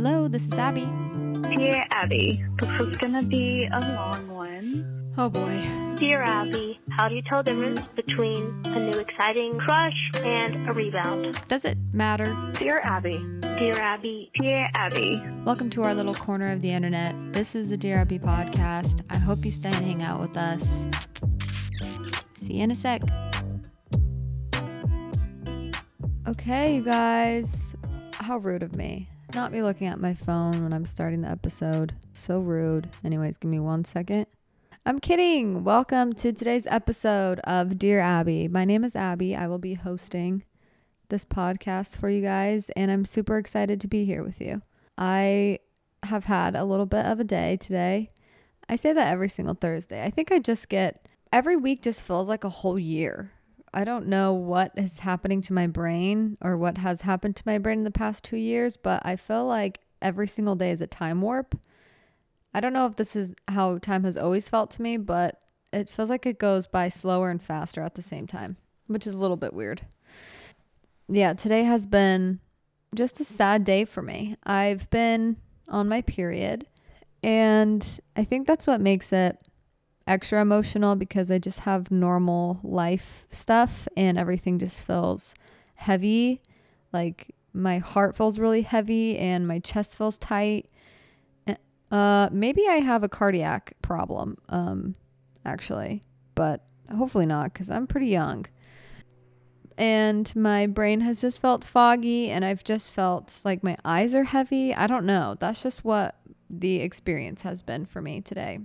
Hello, this is Abbey. Dear Abbey, this is gonna be a long one. Oh boy. Dear Abbey, how do you tell the difference between a new exciting crush and a rebound? Does it matter? Dear Abbey, Dear Abbey, dear Abbey, Welcome to our little corner of the internet. This is the Dear Abbey podcast. I hope you stay and hang out with us. See you in a sec. Okay, you guys. How rude of me. Not me looking at my phone when I'm starting the episode. So rude. Anyways, give me one second. I'm kidding. Welcome to today's episode of Dear Abbey. My name is Abbey. I will be hosting this podcast for you guys, and I'm super excited to be here with you. I have had a little bit of a day today. I say that every single Thursday. I think I just get every week just feels like a whole year. I don't know what is happening to my brain or what has happened to my brain in the past two years, but I feel like every single day is a time warp. I don't know if this is how time has always felt to me, but it feels like it goes by slower and faster at the same time, which is a little bit weird. Yeah, today has been just a sad day for me. I've been on my period, and I think that's what makes it extra emotional because I just have normal life stuff and everything just feels heavy. Like my heart feels really heavy and my chest feels tight. Uh maybe I have a cardiac problem um actually, but hopefully not cuz I'm pretty young. And my brain has just felt foggy and I've just felt like my eyes are heavy. I don't know. That's just what the experience has been for me today.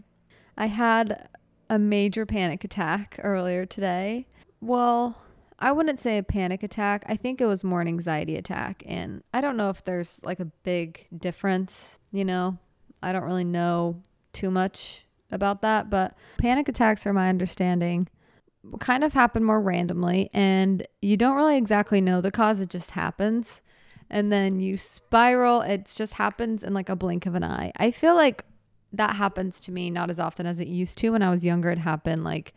I had a major panic attack earlier today. Well, I wouldn't say a panic attack. I think it was more an anxiety attack. And I don't know if there's like a big difference, you know? I don't really know too much about that, but panic attacks, from my understanding, kind of happen more randomly. And you don't really exactly know the cause, it just happens. And then you spiral, it just happens in like a blink of an eye. I feel like that happens to me not as often as it used to. When I was younger, it happened like,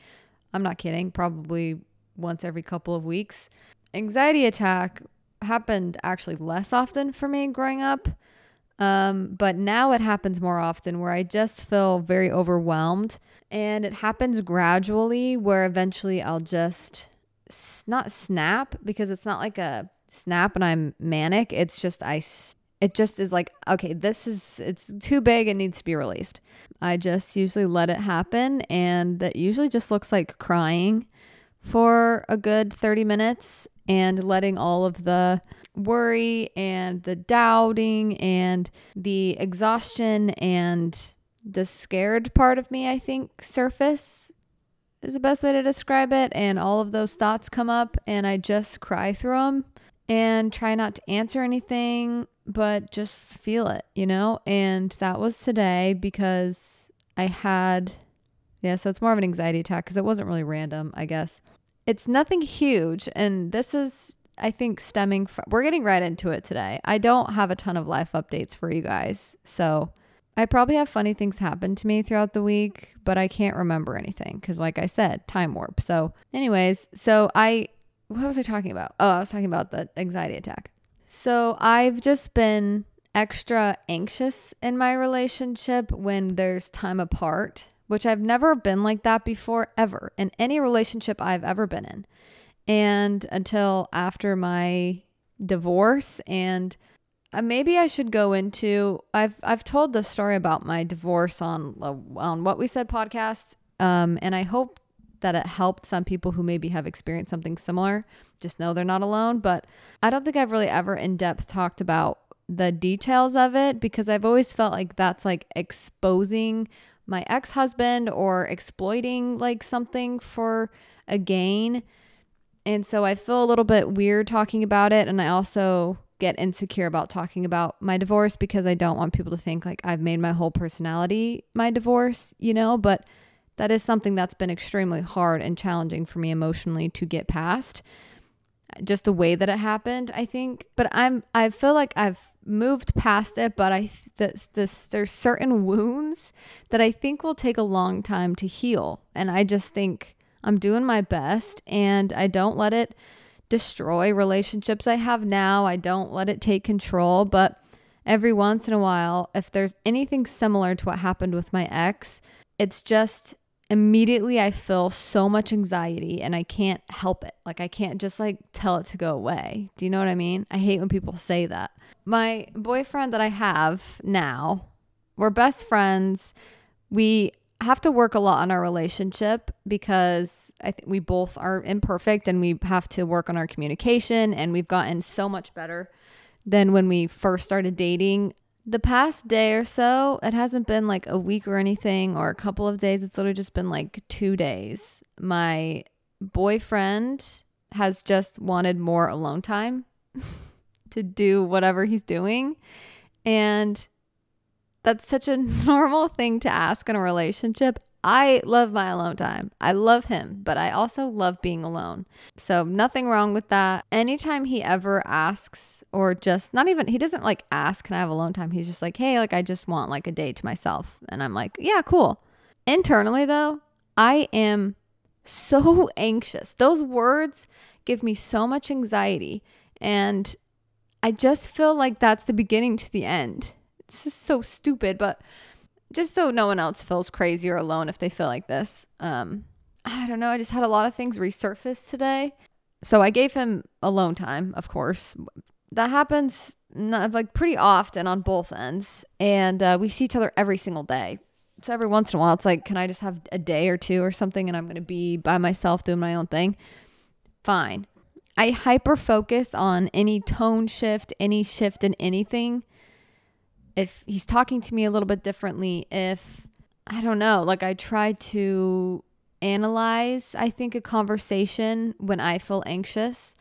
I'm not kidding, probably once every couple of weeks. Anxiety attack happened actually less often for me growing up. Um, but now it happens more often where I just feel very overwhelmed and it happens gradually where eventually I'll just s- not snap because it's not like a snap and I'm manic. It's just I s- it just is like okay this is it's too big it needs to be released. I just usually let it happen and that usually just looks like crying for a good 30 minutes and letting all of the worry and the doubting and the exhaustion and the scared part of me i think surface is the best way to describe it. And all of those thoughts come up and i just cry through them and try not to answer anything but just feel it, you know? And that was today because I had, yeah, so it's more of an anxiety attack because it wasn't really random, I guess. It's nothing huge. And this is, I think, stemming from, we're getting right into it today. I don't have a ton of life updates for you guys. So I probably have funny things happen to me throughout the week, but I can't remember anything because, like I said, time warp. So, anyways, so I, what was I talking about? Oh, I was talking about the anxiety attack. So I've just been extra anxious in my relationship when there's time apart, which I've never been like that before, ever, in any relationship I've ever been in. And until after my divorce and uh, maybe I should go into I've I've told the story about my divorce on uh, on what we said podcast um and I hope that it helped some people who maybe have experienced something similar just know they're not alone. But I don't think I've really ever in depth talked about the details of it because I've always felt like that's like exposing my ex husband or exploiting like something for a gain. And so I feel a little bit weird talking about it. And I also get insecure about talking about my divorce because I don't want people to think like I've made my whole personality my divorce, you know? But that is something that's been extremely hard and challenging for me emotionally to get past just the way that it happened i think. But i'm i feel like i've moved past it but i this, this there's certain wounds that i think will take a long time to heal. And i just think i'm doing my best and i don't let it destroy relationships i have now. I don't let it take control. But every once in a while, if there's anything similar to what happened with my ex, it's just immediately I feel so much anxiety and I can't help it. Like I can't just like tell it to go away. Do you know what I mean? I hate when people say that. My boyfriend that I have now, we're best friends. We have to work a lot on our relationship because I think we both are imperfect and we have to work on our communication and we've gotten so much better than when we first started dating. The past day or so, it hasn't been like a week or anything or a couple of days. It's literally just been like 2 days. My boyfriend has just wanted more alone time to do whatever he's doing and that's such a normal thing to ask in a relationship. I love my alone time. I love him, but I also love being alone. So, nothing wrong with that. Anytime he ever asks, or just not even, he doesn't like ask, Can I have alone time? He's just like, Hey, like, I just want like a day to myself. And I'm like, Yeah, cool. Internally, though, I am so anxious. Those words give me so much anxiety. And I just feel like that's the beginning to the end it's just so stupid, but just so no one else feels crazy or alone if they feel like this. Um, I don't know. I just had a lot of things resurface today. So I gave him alone time, of course. That happens not, like pretty often on both ends. And uh, we see each other every single day. So every once in a while, it's like, can I just have a day or two or something and I'm going to be by myself doing my own thing? Fine. I hyper focus on any tone shift, any shift in anything if he's talking to me a little bit differently, if I don't know, like I try to analyze, I think, a conversation when I feel anxious.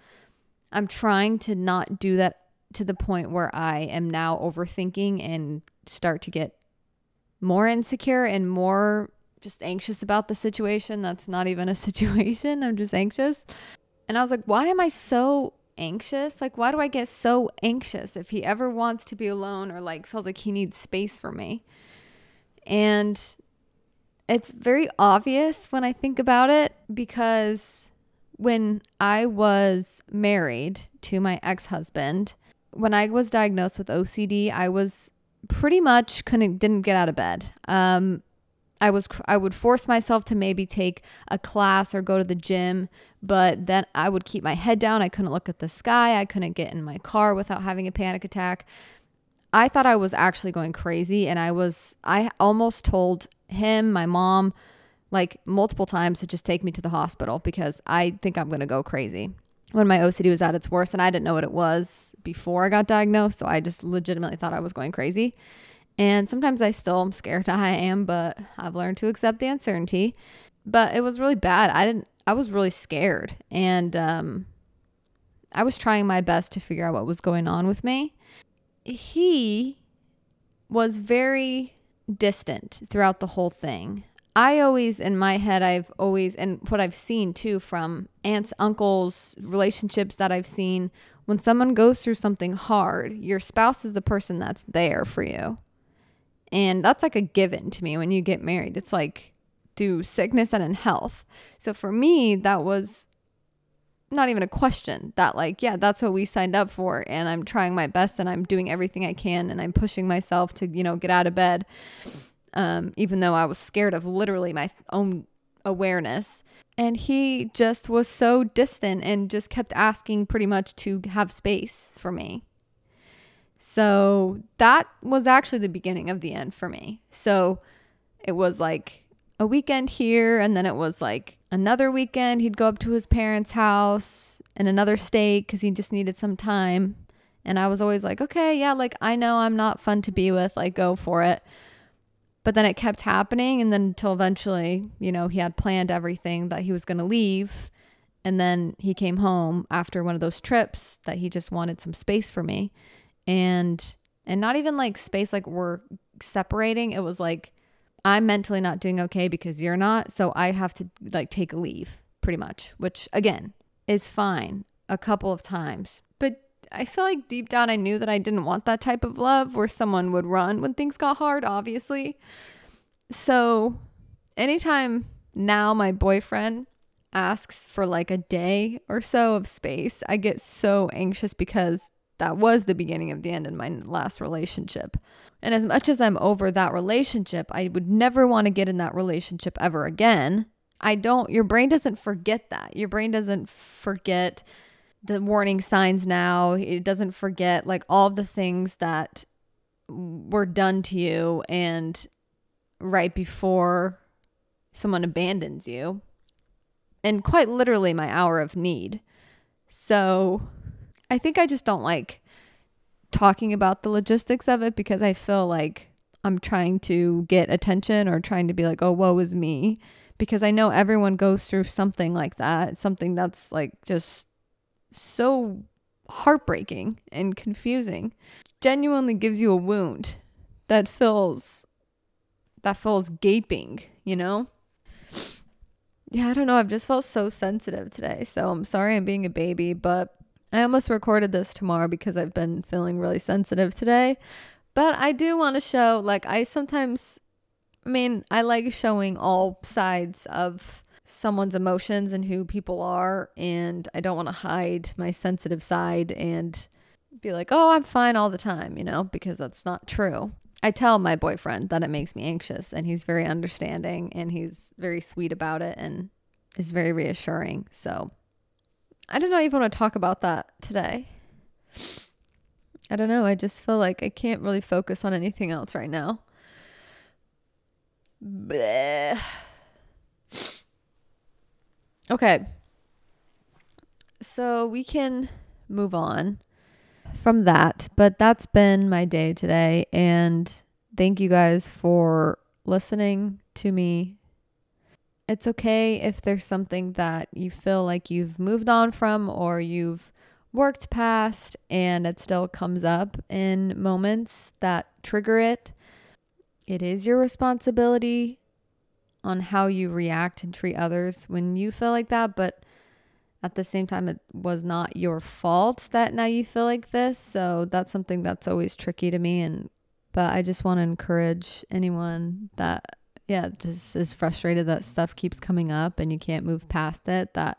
I'm trying to not do that to the point where I am now overthinking and start to get more insecure and more just anxious about the situation. That's not even a situation. I'm just anxious. And I was like, why am I so anxious. Like, why do I get so anxious if he ever wants to be alone or like feels like he needs space for me? And it's very obvious when I think about it because when I was married to my ex husband, when I was diagnosed with OCD, I was pretty much couldn't didn't get out of bed. Um, I was I would force myself to maybe take a class or go to the gym, but then I would keep my head down. I couldn't look at the sky. I couldn't get in my car without having a panic attack. I thought I was actually going crazy and I was I almost told him, my mom, like multiple times to just take me to the hospital because I think I'm going to go crazy. When my OCD was at its worst and I didn't know what it was before I got diagnosed, so I just legitimately thought I was going crazy. And sometimes I still am scared I am, but I've learned to accept the uncertainty. But it was really bad. I didn't I was really scared and um I was trying my best to figure out what was going on with me. He was very distant throughout the whole thing. I always, in my head, I've always, and what I've seen too from aunts, uncles, relationships that I've seen, when someone goes through something hard, your spouse is the person that's there for you. And that's like a given to me when you get married. It's like through sickness and in health. So for me, that was not even a question that like yeah that's what we signed up for and i'm trying my best and i'm doing everything i can and i'm pushing myself to you know get out of bed um, even though i was scared of literally my own awareness and he just was so distant and just kept asking pretty much to have space for me so that was actually the beginning of the end for me. So it was like a weekend here, and then it was like another weekend. He'd go up to his parents' house in another state because he just needed some time. And I was always like, okay, yeah, like I know I'm not fun to be with, like go for it. But then it kept happening. And then until eventually, you know, he had planned everything that he was going to leave. And then he came home after one of those trips that he just wanted some space for me and and not even like space like we're separating. It was like i'm mentally not doing okay because you're not so i have to like take a leave pretty much which again is fine a couple of times. But i feel like deep down i knew that i didn't want that type of love where someone would run when things got hard obviously. So anytime now my boyfriend asks for like a day or so of space i get so anxious because that was the beginning of the end in my last relationship. And as much as I'm over that relationship, I would never want to get in that relationship ever again. I don't, your brain doesn't forget that. Your brain doesn't forget the warning signs now. It doesn't forget like all the things that were done to you and right before someone abandons you. And quite literally, my hour of need. So I think I just don't like talking about the logistics of it because I feel like I'm trying to get attention or trying to be like, oh, woe is me. Because I know everyone goes through something like that, something that's like just so heartbreaking and confusing. Genuinely gives you a wound that feels that feels gaping, you know? Yeah, I don't know. I've just felt so sensitive today. So I'm sorry I'm being a baby, but I almost recorded this tomorrow because I've been feeling really sensitive today. But I do want to show, like, I sometimes, I mean, I like showing all sides of someone's emotions and who people are. And I don't want to hide my sensitive side and be like, oh, I'm fine all the time, you know, because that's not true. I tell my boyfriend that it makes me anxious, and he's very understanding and he's very sweet about it and is very reassuring. So I do not even want to talk about that today. I don't know. I just feel like I can't really focus on anything else right now. Bleh. Okay. So we can move on from that, but that's been my day today. And thank you guys for listening to me it's okay if there's something that you feel like you've moved on from or you've worked past and it still comes up in moments that trigger it. It is your responsibility on how you react and treat others when you feel like that, but at the same time, it was not your fault that now you feel like this. So that's something that's always tricky to me. And, but I just want to encourage anyone that yeah, just is frustrated that stuff keeps coming up and you can't move past it, that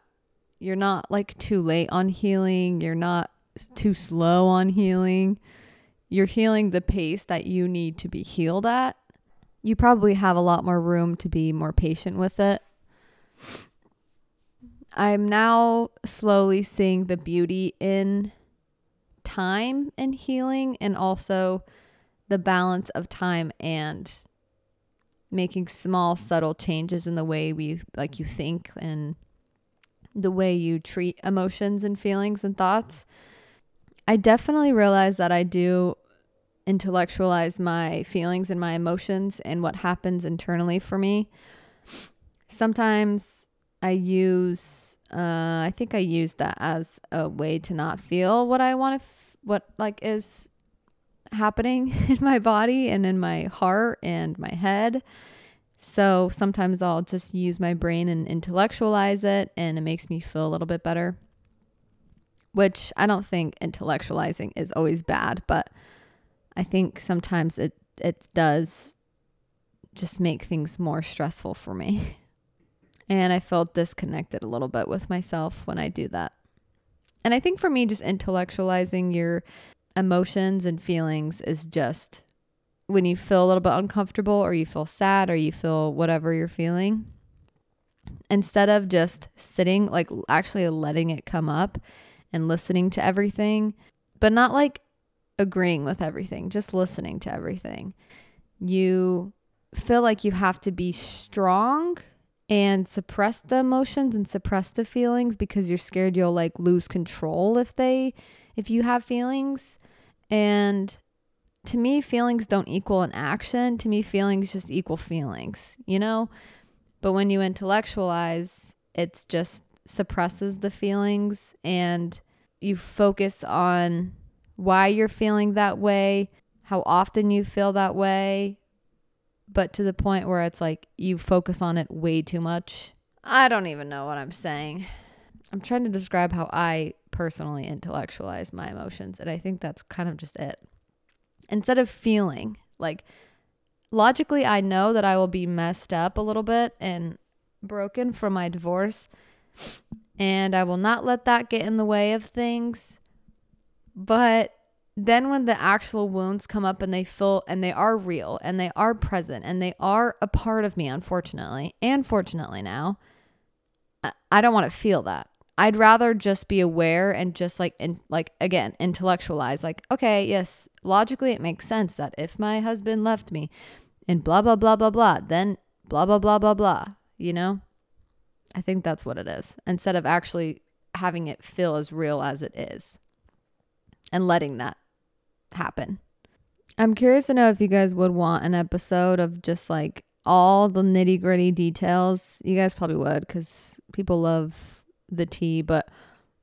you're not like too late on healing, you're not too slow on healing. You're healing the pace that you need to be healed at. You probably have a lot more room to be more patient with it. I'm now slowly seeing the beauty in time and healing and also the balance of time and making small subtle changes in the way we like you think and the way you treat emotions and feelings and thoughts. I definitely realize that i do intellectualize my feelings and my emotions and what happens internally for me. Sometimes i use uh, i think i use that as a way to not feel what i want to f- what like is happening in my body and in my heart and my head. So sometimes I'll just use my brain and intellectualize it, and it makes me feel a little bit better. Which I don't think intellectualizing is always bad, but I think sometimes it it does just make things more stressful for me. And I felt disconnected a little bit with myself when I do that. And I think for me, just intellectualizing your emotions and feelings is just when you feel a little bit uncomfortable or you feel sad or you feel whatever you're feeling, instead of just sitting, like actually letting it come up and listening to everything, but not like agreeing with everything, just listening to everything, you feel like you have to be strong and suppress the emotions and suppress the feelings because you're scared you'll like lose control if they if you have feelings and to me, feelings don't equal an action. To me, feelings just equal feelings, you know? But when you intellectualize, it just suppresses the feelings and you focus on why you're feeling that way, how often you feel that way, but to the point where it's like you focus on it way too much. I don't even know what I'm saying. I'm trying to describe how I personally intellectualize my emotions. And I think that's kind of just it. Instead of feeling like logically, I know that I will be messed up a little bit and broken from my divorce. And I will not let that get in the way of things. But then when the actual wounds come up and they feel and they are real and they are present and they are a part of me, unfortunately, and fortunately now, I- don't want to feel that. I'd rather just be aware and just like in like again intellectualize like okay yes logically it makes sense that if my husband left me and blah blah blah blah blah then blah blah blah blah blah you know I think that's what it is instead of actually having it feel as real as it is and letting that happen. I'm curious to know if you guys would want an episode of just like all the nitty gritty details. You guys probably would because people love the tea, but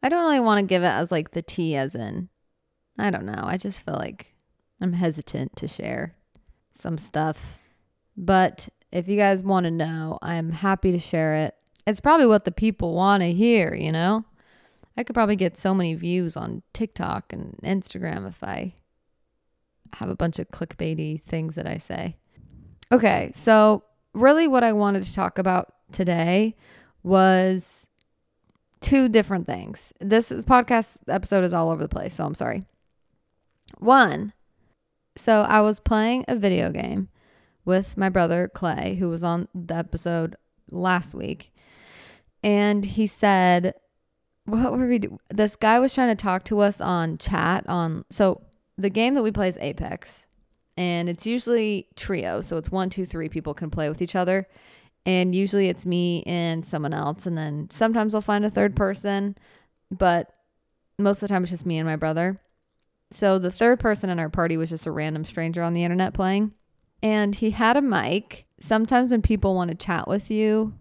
I don't really want to give it as like the tea, as in, I don't know. I just feel like I'm hesitant to share some stuff. But if you guys want to know, I'm happy to share it. It's probably what the people want to hear, you know? I could probably get so many views on TikTok and Instagram if I have a bunch of clickbaity things that I say. Okay, so really what I wanted to talk about today was two different things. This is, podcast episode is all over the place, so I'm sorry. One, so I was playing a video game with my brother Clay, who was on the episode last week, and he said, "What were we? Do? This guy was trying to talk to us on chat on so the game that we play is Apex, and it's usually trio, so it's one, two, three people can play with each other." And usually it's me and someone else and then sometimes i'll find a third mm-hmm. person but most of the time it's just me and my brother. So the third person in our party was just a random stranger on the internet playing and he had a mic. Sometimes when people want to chat with you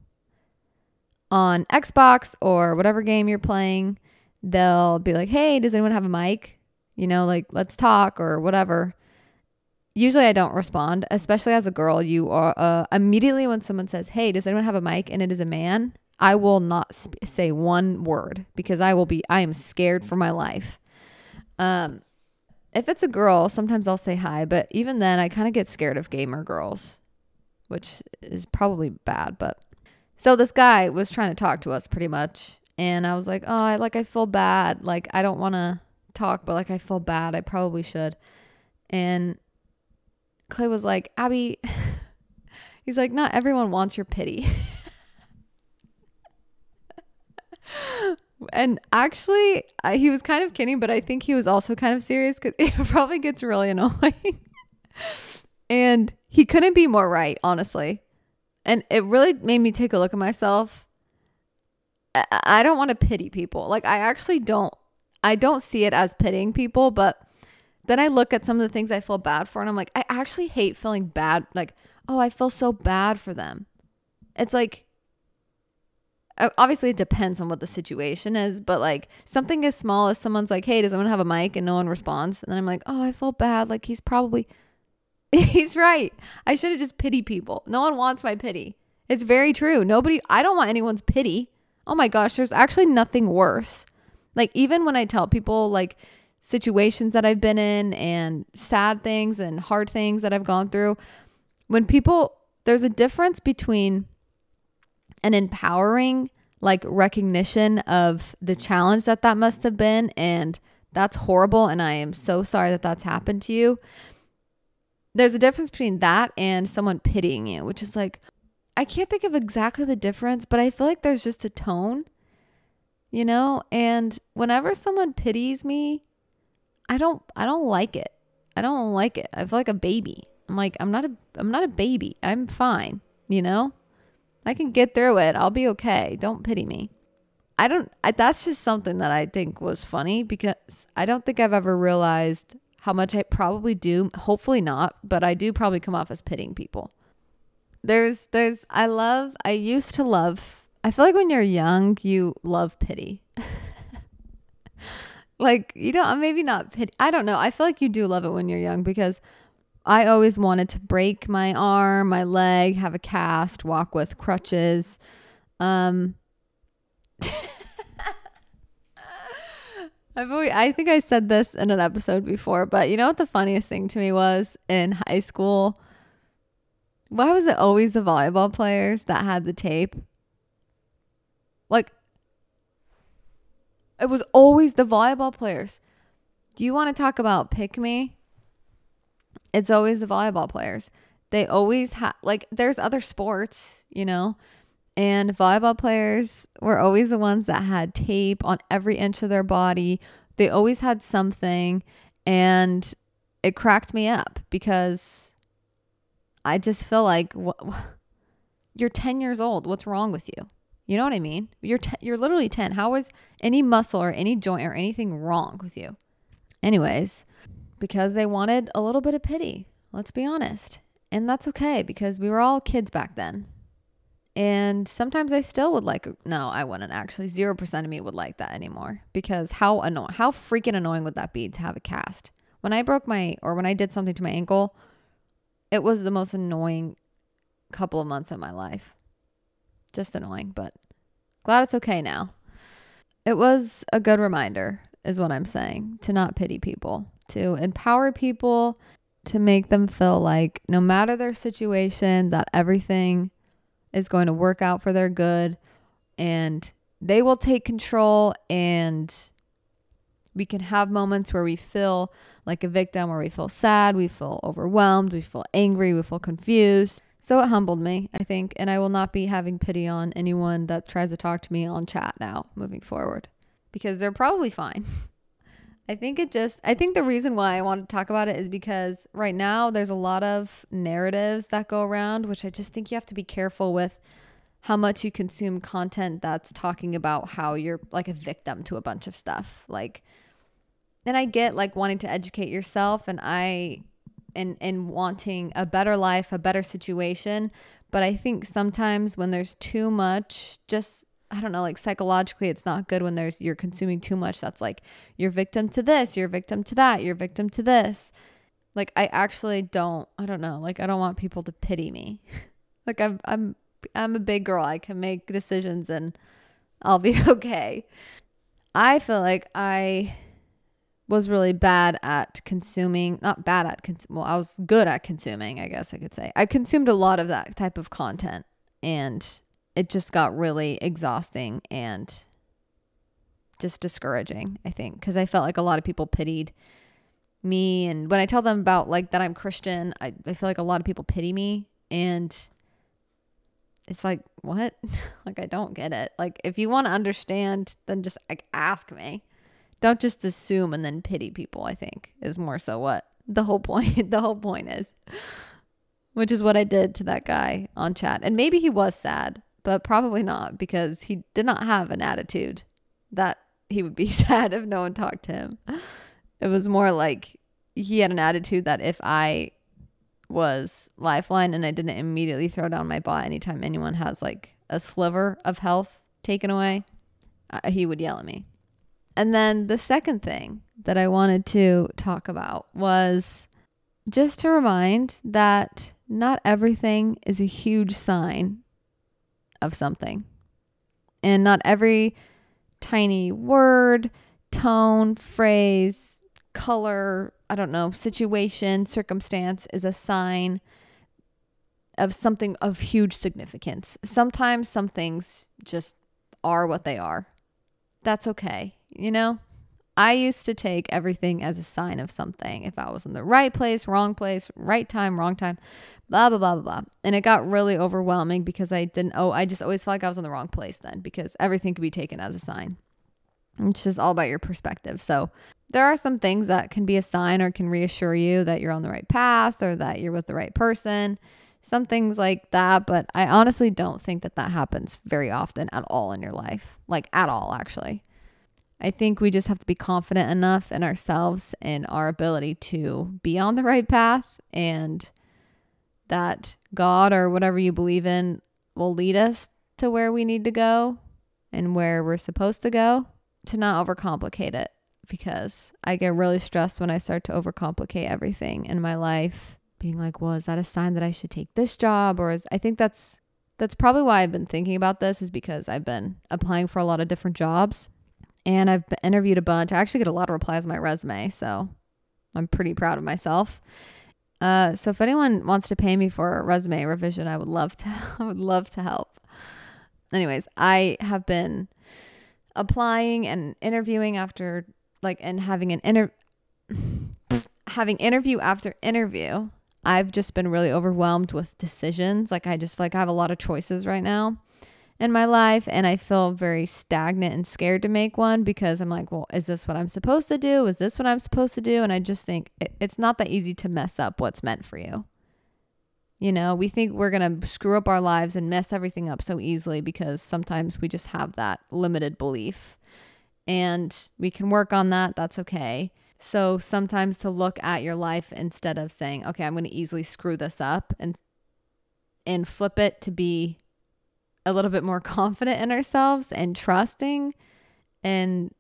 on xbox or whatever game you're playing they'll be like hey does anyone have a mic? You know like let's talk or whatever usually I don't respond, especially as a girl. You are uh, immediately when someone says, "Hey, does anyone have a mic?" and it is a man, I will not sp- say one word because I will be I am scared for my life. Um if it's a girl, sometimes I'll say hi, but even then I kind of get scared of gamer girls, which is probably bad, but so this guy was trying to talk to us pretty much, and I was like, "Oh, I like I feel bad. Like I don't want to talk, but like I feel bad. I probably should." And Clay was like, Abbey, he's like, not everyone wants your pity. and actually, I, he was kind of kidding, but I think he was also kind of serious because it probably gets really annoying. and he couldn't be more right, honestly. And it really made me take a look at myself. I, I don't want to pity people. Like, I actually don't. I don't see it as pitying people, but then I look at some of the things I feel bad for and I'm like, I actually hate feeling bad. Like, oh, I feel so bad for them. It's like, obviously it depends on what the situation is, but like something as small as someone's like, hey, does anyone have a mic? And no one responds. And then I'm like, oh, I feel bad. Like he's probably, he's right. I should have just pity people. No one wants my pity. It's very true. Nobody, I don't want anyone's pity. Oh my gosh, there's actually nothing worse. Like even when I tell people like, situations that I've been in and sad things and hard things that I've gone through. When people, there's a difference between an empowering, like recognition of the challenge that that must have been. And that's horrible. And I am so sorry that that's happened to you. There's a difference between that and someone pitying you, which is like, I can't think of exactly the difference, but I feel like there's just a tone, you know? And whenever someone pities me, I don't I don't like it. I don't like it. I feel like a baby. I'm like I'm not a I'm not a baby. I'm fine, you know? I can get through it. I'll be okay. Don't pity me. I don't I, that's just something that I think was funny because I don't think I've ever realized how much I probably do. Hopefully not, but I do probably come off as pitying people. There's there's I love I used to love I feel like when you're young, you love pity. like you know maybe not pity i don't know i feel like you do love it when you're young because i always wanted to break my arm my leg have a cast walk with crutches um I've always, I think I said this in an episode before, but you know what the funniest thing to me was in high school? Why was it always the volleyball players that had the tape? Like it was always the volleyball players. Do you want to talk about pick me? It's always the volleyball players. They always have, like, there's other sports, you know, and volleyball players were always the ones that had tape on every inch of their body. They always had something. And it cracked me up because I just feel like wh- you're 10 years old. What's wrong with you? You know what I mean? You're you're literally 10. How is any muscle or any joint or anything wrong with you? Anyways, because they wanted a little bit of pity. Let's be honest. And that's okay because we were all kids back then. And sometimes I still would like no, I wouldn't actually. 0% of me would like that anymore because how annoying how freaking annoying would that be to have a cast? When I broke my or when I did something to my ankle, it was the most annoying couple of months of my life. Just annoying, but glad it's okay now. It was a good reminder, is what I'm saying, to not pity people, to empower people, to make them feel like no matter their situation, that everything is going to work out for their good and they will take control and we can have moments where we feel like a victim, where we feel sad, we feel overwhelmed, we feel angry, we feel confused. So it humbled me, I think, and I will not be having pity on anyone that tries to talk to me on chat now moving forward because they're probably fine. I think it just, I think the reason why I want to talk about it is because right now there's a lot of narratives that go around, which I just think you have to be careful with how much you consume content that's talking about how you're like a victim to a bunch of stuff. Like, and I get like wanting to educate yourself and I and and wanting a better life, a better situation, but I think sometimes when there's too much just I don't know, like psychologically it's not good when there's you're consuming too much that's like you're victim to this, you're victim to that, you're victim to this. Like I actually don't I don't know, like I don't want people to pity me. like I'm I'm I'm a big girl. I can make decisions and I'll be okay. I feel like I was really bad at consuming, not bad at, cons- well, I was good at consuming, I guess I could say. I consumed a lot of that type of content and it just got really exhausting and just discouraging, I think, because I felt like a lot of people pitied me. And when I tell them about like that I'm Christian, I, I feel like a lot of people pity me. And it's like, what? like, I don't get it. Like, if you want to understand, then just like ask me don't just assume and then pity people i think is more so what the whole point the whole point is. Which is what i did to that guy on chat. And maybe he was sad but probably not because he did not have an attitude that he would be sad if no one talked to him. It was more like he had an attitude that if i was lifeline and i didn't immediately throw down my bot anytime anyone has like a sliver of health taken away uh, he would yell at me and then the second thing that I wanted to talk about was just to remind that not everything is a huge sign of something. And not every tiny word, tone, phrase, color, I don't know, situation, circumstance is a sign of something of huge significance. Sometimes some things just are what they are. That's okay you know? I used to take everything as a sign of something. If I was in the right place, wrong place, right time, wrong time, blah, blah, blah, blah, blah. And it got really overwhelming because I didn't, oh, I just always felt like I was in the wrong place then because everything could be taken as a sign. It's just all about your perspective. So there are some things that can be a sign or can reassure you that you're on the right path or that you're with the right person. Some things like that. But I honestly don't think that that happens very often at all in your life. Like at all, actually. I think we just have to be confident enough in ourselves and our ability to be on the right path and that God or whatever you believe in will lead us to where we need to go and where we're supposed to go to not overcomplicate it because I get really stressed when I start to overcomplicate everything in my life being like well is that a sign that I should take this job? or is I think that's that's probably why I've been thinking about this is because I've been applying for a lot of different jobs and I've interviewed a bunch. I actually get a lot of replies on my resume, so I'm pretty proud of myself. Uh, so if anyone wants to pay me for a resume revision, I would love to. I would love to help. Anyways, I have been applying and interviewing after like and having an inter having interview after interview, I've just been really overwhelmed with decisions. Like I just feel like I have a lot of choices right now in my life and I feel very stagnant and scared to make one because I'm like, well, is this what I'm supposed to do? Is this what I'm supposed to do? And I just think it, it's not that easy to mess up what's meant for you. You know, we think we're going to screw up our lives and mess everything up so easily because sometimes we just have that limited belief. And we can work on that. That's okay. So sometimes to look at your life instead of saying, okay, I'm going to easily screw this up and and flip it to be a little bit more confident in ourselves and trusting in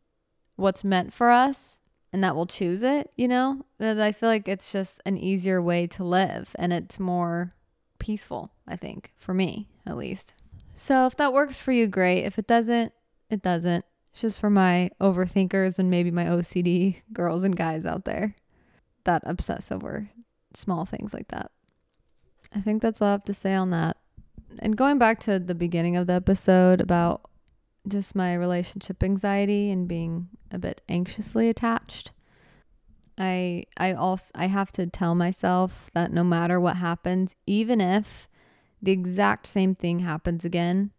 what's meant for us and that we'll choose it, you know? I feel like it's just an easier way to live and it's more peaceful, I think, for me at least. So if that works for you, great. If it doesn't, it doesn't. It's just for my overthinkers and maybe my OCD girls and guys out there that obsess over small things like that. I think that's all I have to say on that. And going back to the beginning of the episode about just my relationship anxiety and being a bit anxiously attached. I I also I have to tell myself that no matter what happens, even if the exact same thing happens again,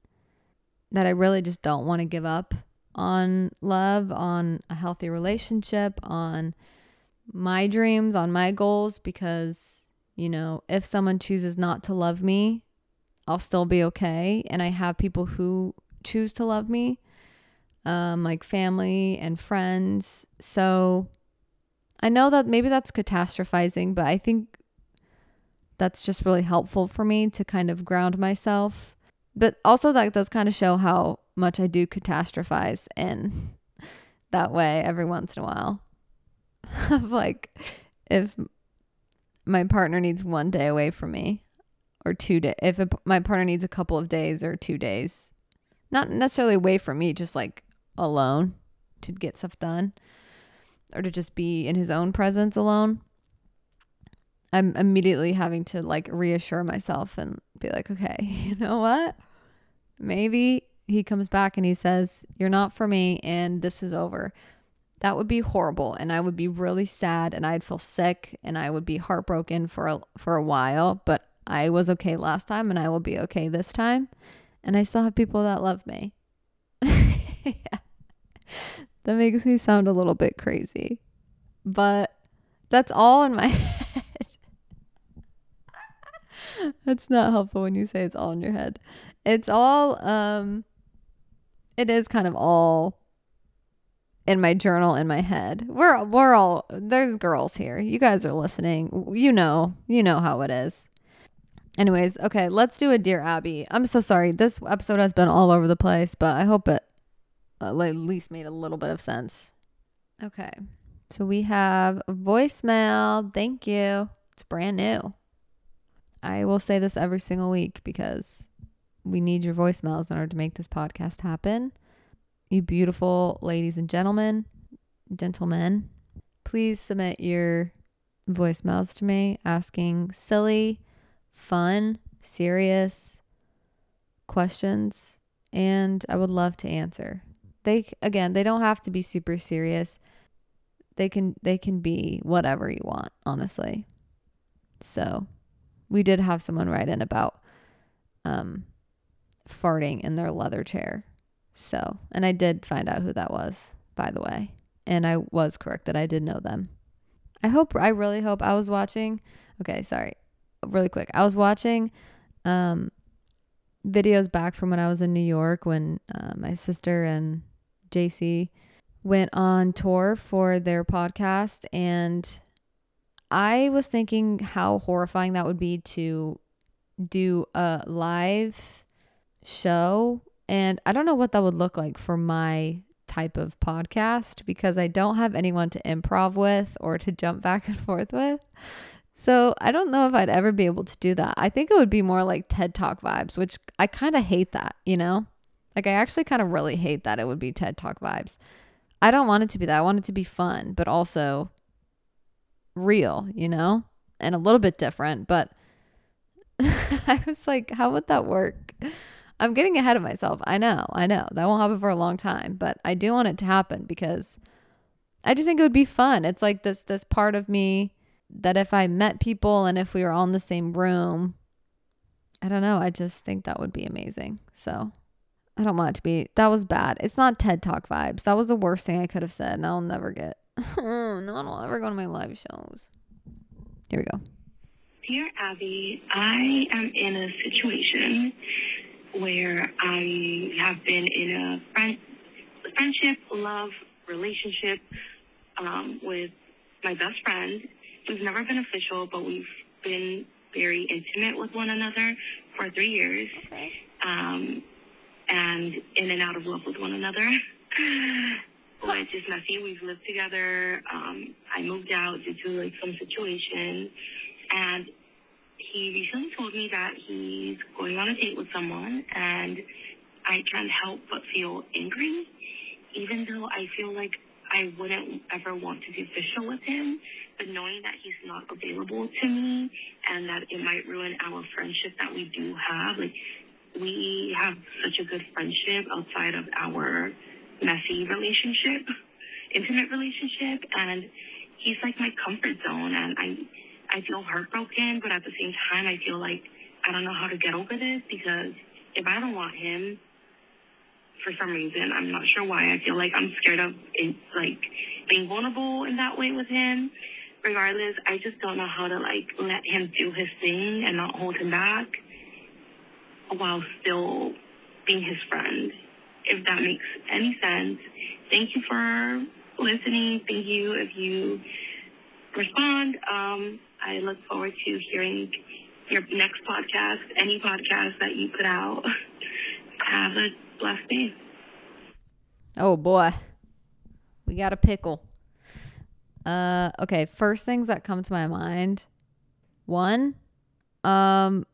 that I really just don't want to give up on love, on a healthy relationship, on my dreams, on my goals, because, you know, if someone chooses not to love me, I'll still be okay. And I have people who choose to love me, um, like family and friends. So I know that maybe that's catastrophizing, but I think that's just really helpful for me to kind of ground myself. But also, that does kind of show how much I do catastrophize in that way every once in a while. like, if my partner needs one day away from me or two days, if a, my partner needs a couple of days or two days, not necessarily away from me, just like alone to get stuff done or to just be in his own presence alone. I'm immediately having to like reassure myself and be like, okay, you know what? Maybe he comes back and he says, You're not for me and this is over. That would be horrible and I would be really sad and I'd feel sick and I would be heartbroken for a, for a while, but I was okay last time and I will be okay this time. And I still have people that love me. yeah. That makes me sound a little bit crazy. But that's all in my head. that's not helpful when you say it's all in your head. It's all um it is kind of all in my journal in my head. We're we're all there's girls here. You guys are listening. You know, you know how it is. Anyways, okay, let's do a dear Abbey. I'm so sorry. This episode has been all over the place, but I hope it uh, at least made a little bit of sense. Okay. So we have a voicemail. Thank you. It's brand new. I will say this every single week because we need your voicemails in order to make this podcast happen. You beautiful ladies and gentlemen, gentlemen, please submit your voicemails to me asking silly, fun, serious questions, and I would love to answer. They again, they don't have to be super serious. They can they can be whatever you want, honestly. So, we did have someone write in about um farting in their leather chair. So, and I did find out who that was, by the way. And I was correct that I did know them. I hope, I really hope I was watching. Okay, sorry. Really quick. I was watching um, videos back from when I was in New York when uh, my sister and JC went on tour for their podcast. And I was thinking how horrifying that would be to do a live show. And I don't know what that would look like for my type of podcast because I don't have anyone to improv with or to jump back and forth with. So I don't know if I'd ever be able to do that. I think it would be more like TED Talk vibes, which I kind of hate that, you know? Like I actually kind of really hate that it would be TED Talk vibes. I don't want it to be that. I want it to be fun, but also real, you know? And a little bit different, but I was like, how would that work? I'm getting ahead of myself. I know, I know. That won't happen for a long time, but I do want it to happen because I just think it would be fun. It's like this this part of me that if I met people and if we were all in the same room, I don't know. I just think that would be amazing. So I don't want it to be. That was bad. It's not TED Talk vibes. That was the worst thing I could have said, and I'll never get. no one will ever go to my live shows. Here we go. Dear Abbey, I am in a situation where I have been in a friend, friendship, love, relationship um, with my best friend. We've never been official, but we've been very intimate with one another for three years. Okay. Um, and in and out of love with one another. Which is messy. We've lived together. Um, I moved out due to like some situation, and he recently told me that he's going on a date with someone, and I can't help but feel angry, even though I feel like I wouldn't ever want to be official with him. But knowing that he's not available to me, and that it might ruin our friendship that we do have, like we have such a good friendship outside of our messy relationship, intimate relationship, and he's like my comfort zone. And I, I feel heartbroken, but at the same time, I feel like I don't know how to get over this because if I don't want him, for some reason, I'm not sure why. I feel like I'm scared of it, like being vulnerable in that way with him. Regardless, I just don't know how to like let him do his thing and not hold him back while still being his friend, if that makes any sense. Thank you for listening. Thank you if you respond. Um, I look forward to hearing your next podcast, any podcast that you put out. Have a blessed day. Oh boy. We got a pickle. Uh okay, first things that come to my mind. One, um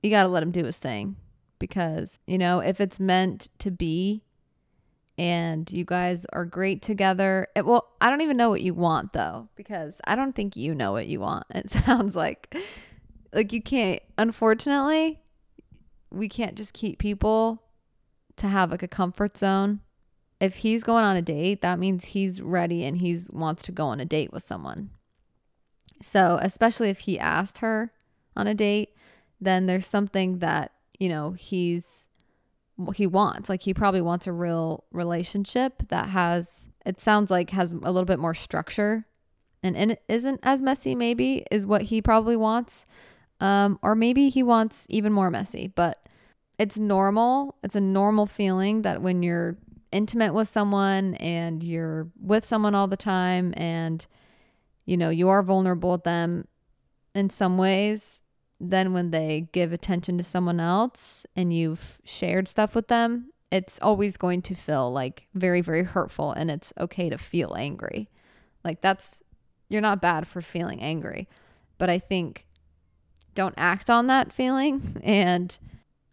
you got to let him do his thing because, you know, if it's meant to be and you guys are great together, it, well, I don't even know what you want though because I don't think you know what you want. It sounds like like you can't unfortunately we can't just keep people to have like a comfort zone if he's going on a date, that means he's ready and he's wants to go on a date with someone. So, especially if he asked her on a date, then there's something that, you know, he's he wants. Like he probably wants a real relationship that has it sounds like has a little bit more structure and, and isn't as messy maybe is what he probably wants. Um or maybe he wants even more messy, but it's normal. It's a normal feeling that when you're intimate with someone and you're with someone all the time and you know you are vulnerable with them in some ways then when they give attention to someone else and you've shared stuff with them it's always going to feel like very very hurtful and it's okay to feel angry like that's you're not bad for feeling angry but i think don't act on that feeling and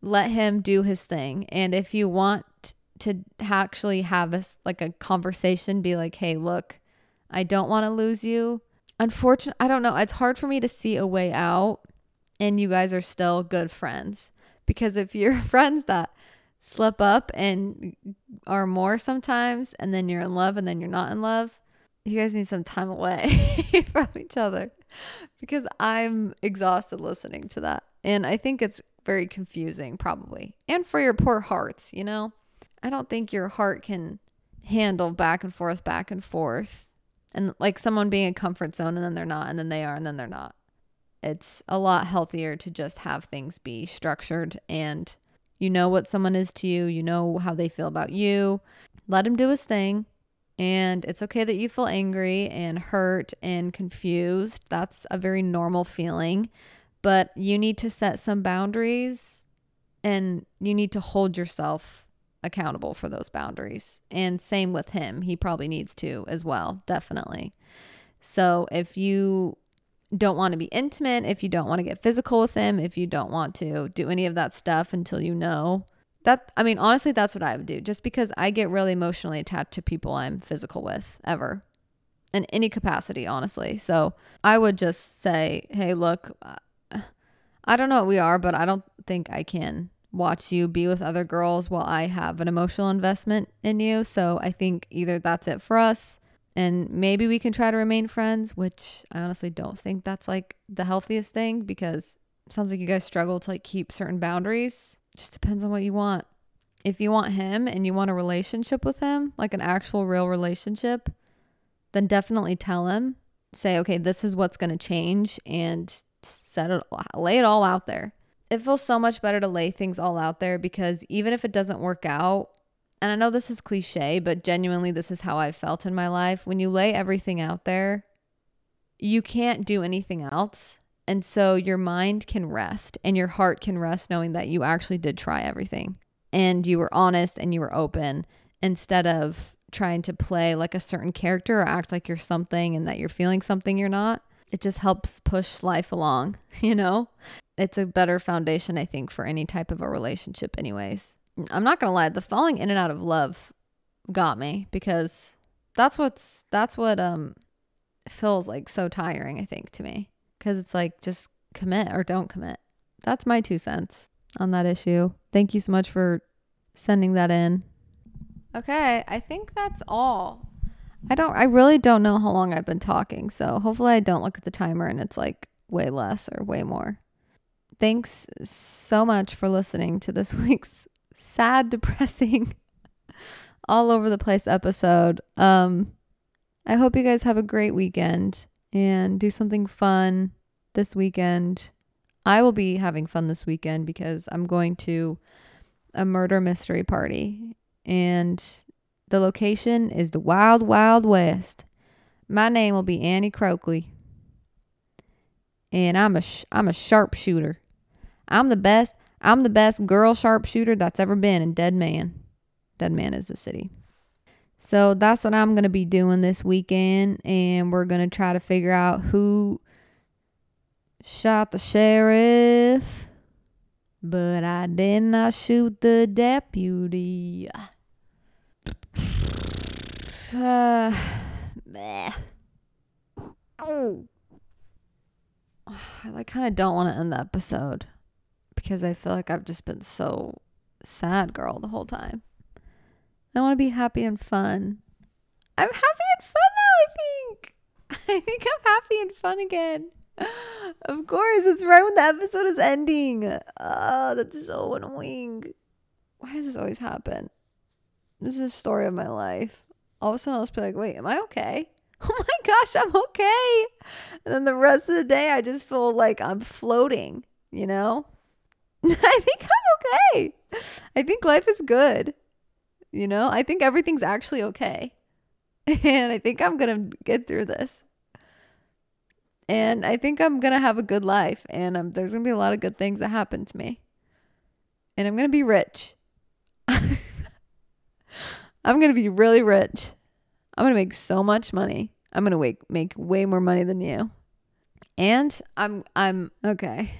let him do his thing. And if you want to actually have a, like a conversation be like hey look i don't want to lose you. Unfortunately i don't know it's hard for me to see a way out and you guys are still good friends. Because if you're friends that slip up and are more sometimes and then you're in love and then you're not in love you guys need some time away from each other. Because i'm exhausted listening to that. And i think it's very confusing probably and for your poor hearts you know I don't think your heart can handle back and forth, back and forth. And like someone being a comfort zone and then they're not, and then they are, and then they're not. It's a lot healthier to just have things be structured and you know what someone is to you, you know how they feel about you. Let him do his thing. And it's okay that you feel angry and hurt and confused. That's a very normal feeling. But you need to set some boundaries and you need to hold yourself accountable for those boundaries. And same with him. He probably needs to as well, definitely. So if you don't want to be intimate, if you don't want to get physical with him, if you don't want to do any of that stuff until you know that, I mean, honestly, that's what I would do just because I get really emotionally attached to people I'm physical with ever in any capacity, honestly. So I would just say, hey, look, I don't know what we are, but I don't think I can watch you be with other girls while I have an emotional investment in you. So I think either that's it for us And maybe we can try to remain friends, which I honestly don't think that's like the healthiest thing because sounds like you guys struggle to like keep certain boundaries. Just depends on what you want. If you want him and you want a relationship with him, like an actual real relationship, then definitely tell him. Say, okay, this is what's going to change and set it, lay it all out there. It feels so much better to lay things all out there because even if it doesn't work out, and I know this is cliche, but genuinely, this is how I felt in my life. When you lay everything out there, you can't do anything else. And so your mind can rest and your heart can rest knowing that you actually did try everything and you were honest and you were open instead of trying to play like a certain character or act like you're something and that you're feeling something you're not. It just helps push life along, you know? It's a better foundation, I think, for any type of a relationship, anyways. I'm not gonna lie, the falling in and out of love got me because that's what's that's what um feels like so tiring, I think, to me. Cause it's like just commit or don't commit. That's my two cents on that issue. Thank you so much for sending that in. Okay, I think that's all. I don't I really don't know how long I've been talking, so hopefully I don't look at the timer and it's like way less or way more. Thanks so much for listening to this week's sad, depressing, all over the place episode. Um, I hope you guys have a great weekend and do something fun this weekend. I will be having fun this weekend because I'm going to a murder mystery party and the location is the Wild Wild West. My name will be Annie Croakley. And I'm a sh- I'm a sharpshooter. I'm the best I'm the best girl sharpshooter that's ever been in Dead Man. Dead Man is the city. So that's what I'm going to be doing this weekend. And we're going to try to figure out who shot the sheriff. But I did not shoot the deputy. Uh, oh. I like kind of don't want to end the episode because I feel like I've just been so sad girl the whole time. I want to be happy and fun. I'm happy and fun now, I think. I think I'm happy and fun again. Of course, it's right when the episode is ending. Oh, that's so annoying. Why does this always happen? This is a story of my life. All of a sudden, I'll just be like, wait, am I okay? Oh my gosh, I'm okay. And then the rest of the day, I just feel like I'm floating, you know? I think I'm okay. I think life is good. You know, I think everything's actually okay. And I think I'm going to get through this. And I think I'm going to have a good life. And um, there's going to be a lot of good things that happen to me. And I'm going to be rich. I'm going to be really rich. I'm going to make so much money. I'm going to make way more money than you. And I'm I'm okay.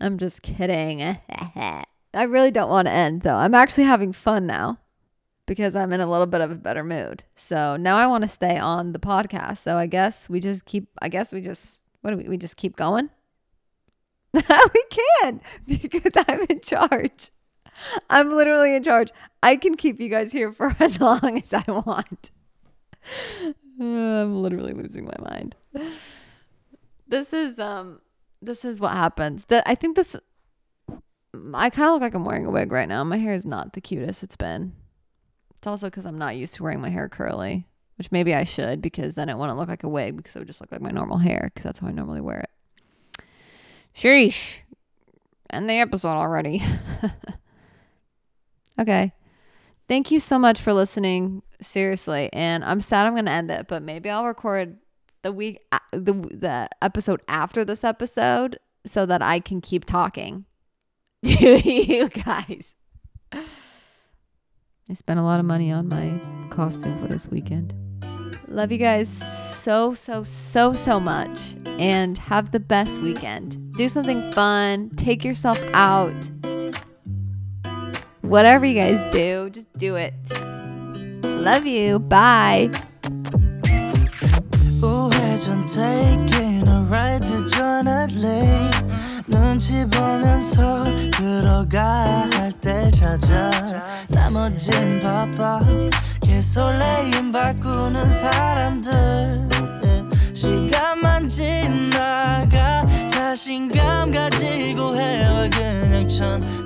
I'm just kidding. I really don't want to end though. I'm actually having fun now because I'm in a little bit of a better mood. So now I want to stay on the podcast. So I guess we just keep, I guess we just, what do we, we just keep going? we can because I'm in charge. I'm literally in charge. I can keep you guys here for as long as I want. I'm literally losing my mind. This is um this is what happens. That I think this I kind of look like I'm wearing a wig right now. My hair is not the cutest it's been. It's also because I'm not used to wearing my hair curly, which maybe I should because then it wouldn't look like a wig because it would just look like my normal hair because that's how I normally wear it. Sheesh. End the episode already. okay. Thank you so much for listening. Seriously. And I'm sad I'm going to end it, but maybe I'll record the week the the episode after this episode so that I can keep talking to you guys. I spent a lot of money on my costume for this weekend. Love you guys so so so so much and have the best weekend. Do something fun, take yourself out. Whatever you guys do, just do it. Love you. Bye. 우회전 taking a ride to Jonathan 눈치 보면서 들어가 할 때 찾아 나머진 바빠 이렇게 설레임 바꾸는 사람들 예. 시간만 지나가 자신감 가지고 해봐 그냥 천